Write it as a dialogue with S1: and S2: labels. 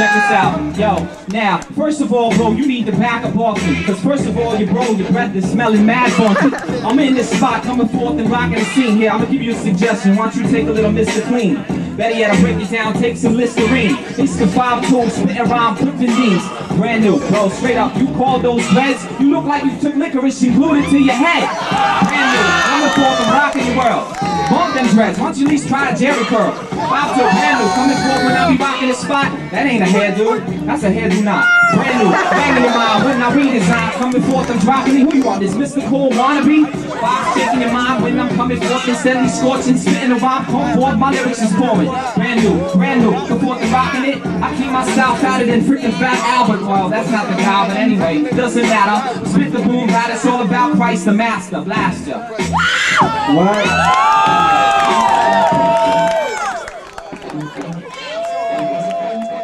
S1: Check this out, yo. Now, first of all, bro, you need to back up off me. Cause first of all, you bro, your breath is smelling mad. I'm in this spot, coming forth and rocking the scene here. I'm gonna give you a suggestion. Why don't you take a little Mr. Clean? Better yet, I'll break it down, take some Listerine. It's the five tools, spitting around, flipping these. Brand new, bro, straight up. You call those reds? You look like you took licorice and glued it to your head. Brand new, them dreads, why don't you at least try a Jheri curl? Bob to brand new, coming forth when I be rocking the spot. That ain't a hairdo, that's a hairdo not. Brand new, banging your mind when I redesign. Coming forth and dropping it. Who you want? This Mr. Cool wannabe? Bob shaking your mind when I'm coming forth and steadily scorching, spitting a rhyme. Come forth, my lyrics is pouring. Brand new, brand new, come forth and rocking it. I keep myself style fatter than freaking Fat Albert. Well, that's not the guy, but anyway, doesn't matter. Spit the boom, right? It's all about Christ the Master, blaster.
S2: What? Thank you.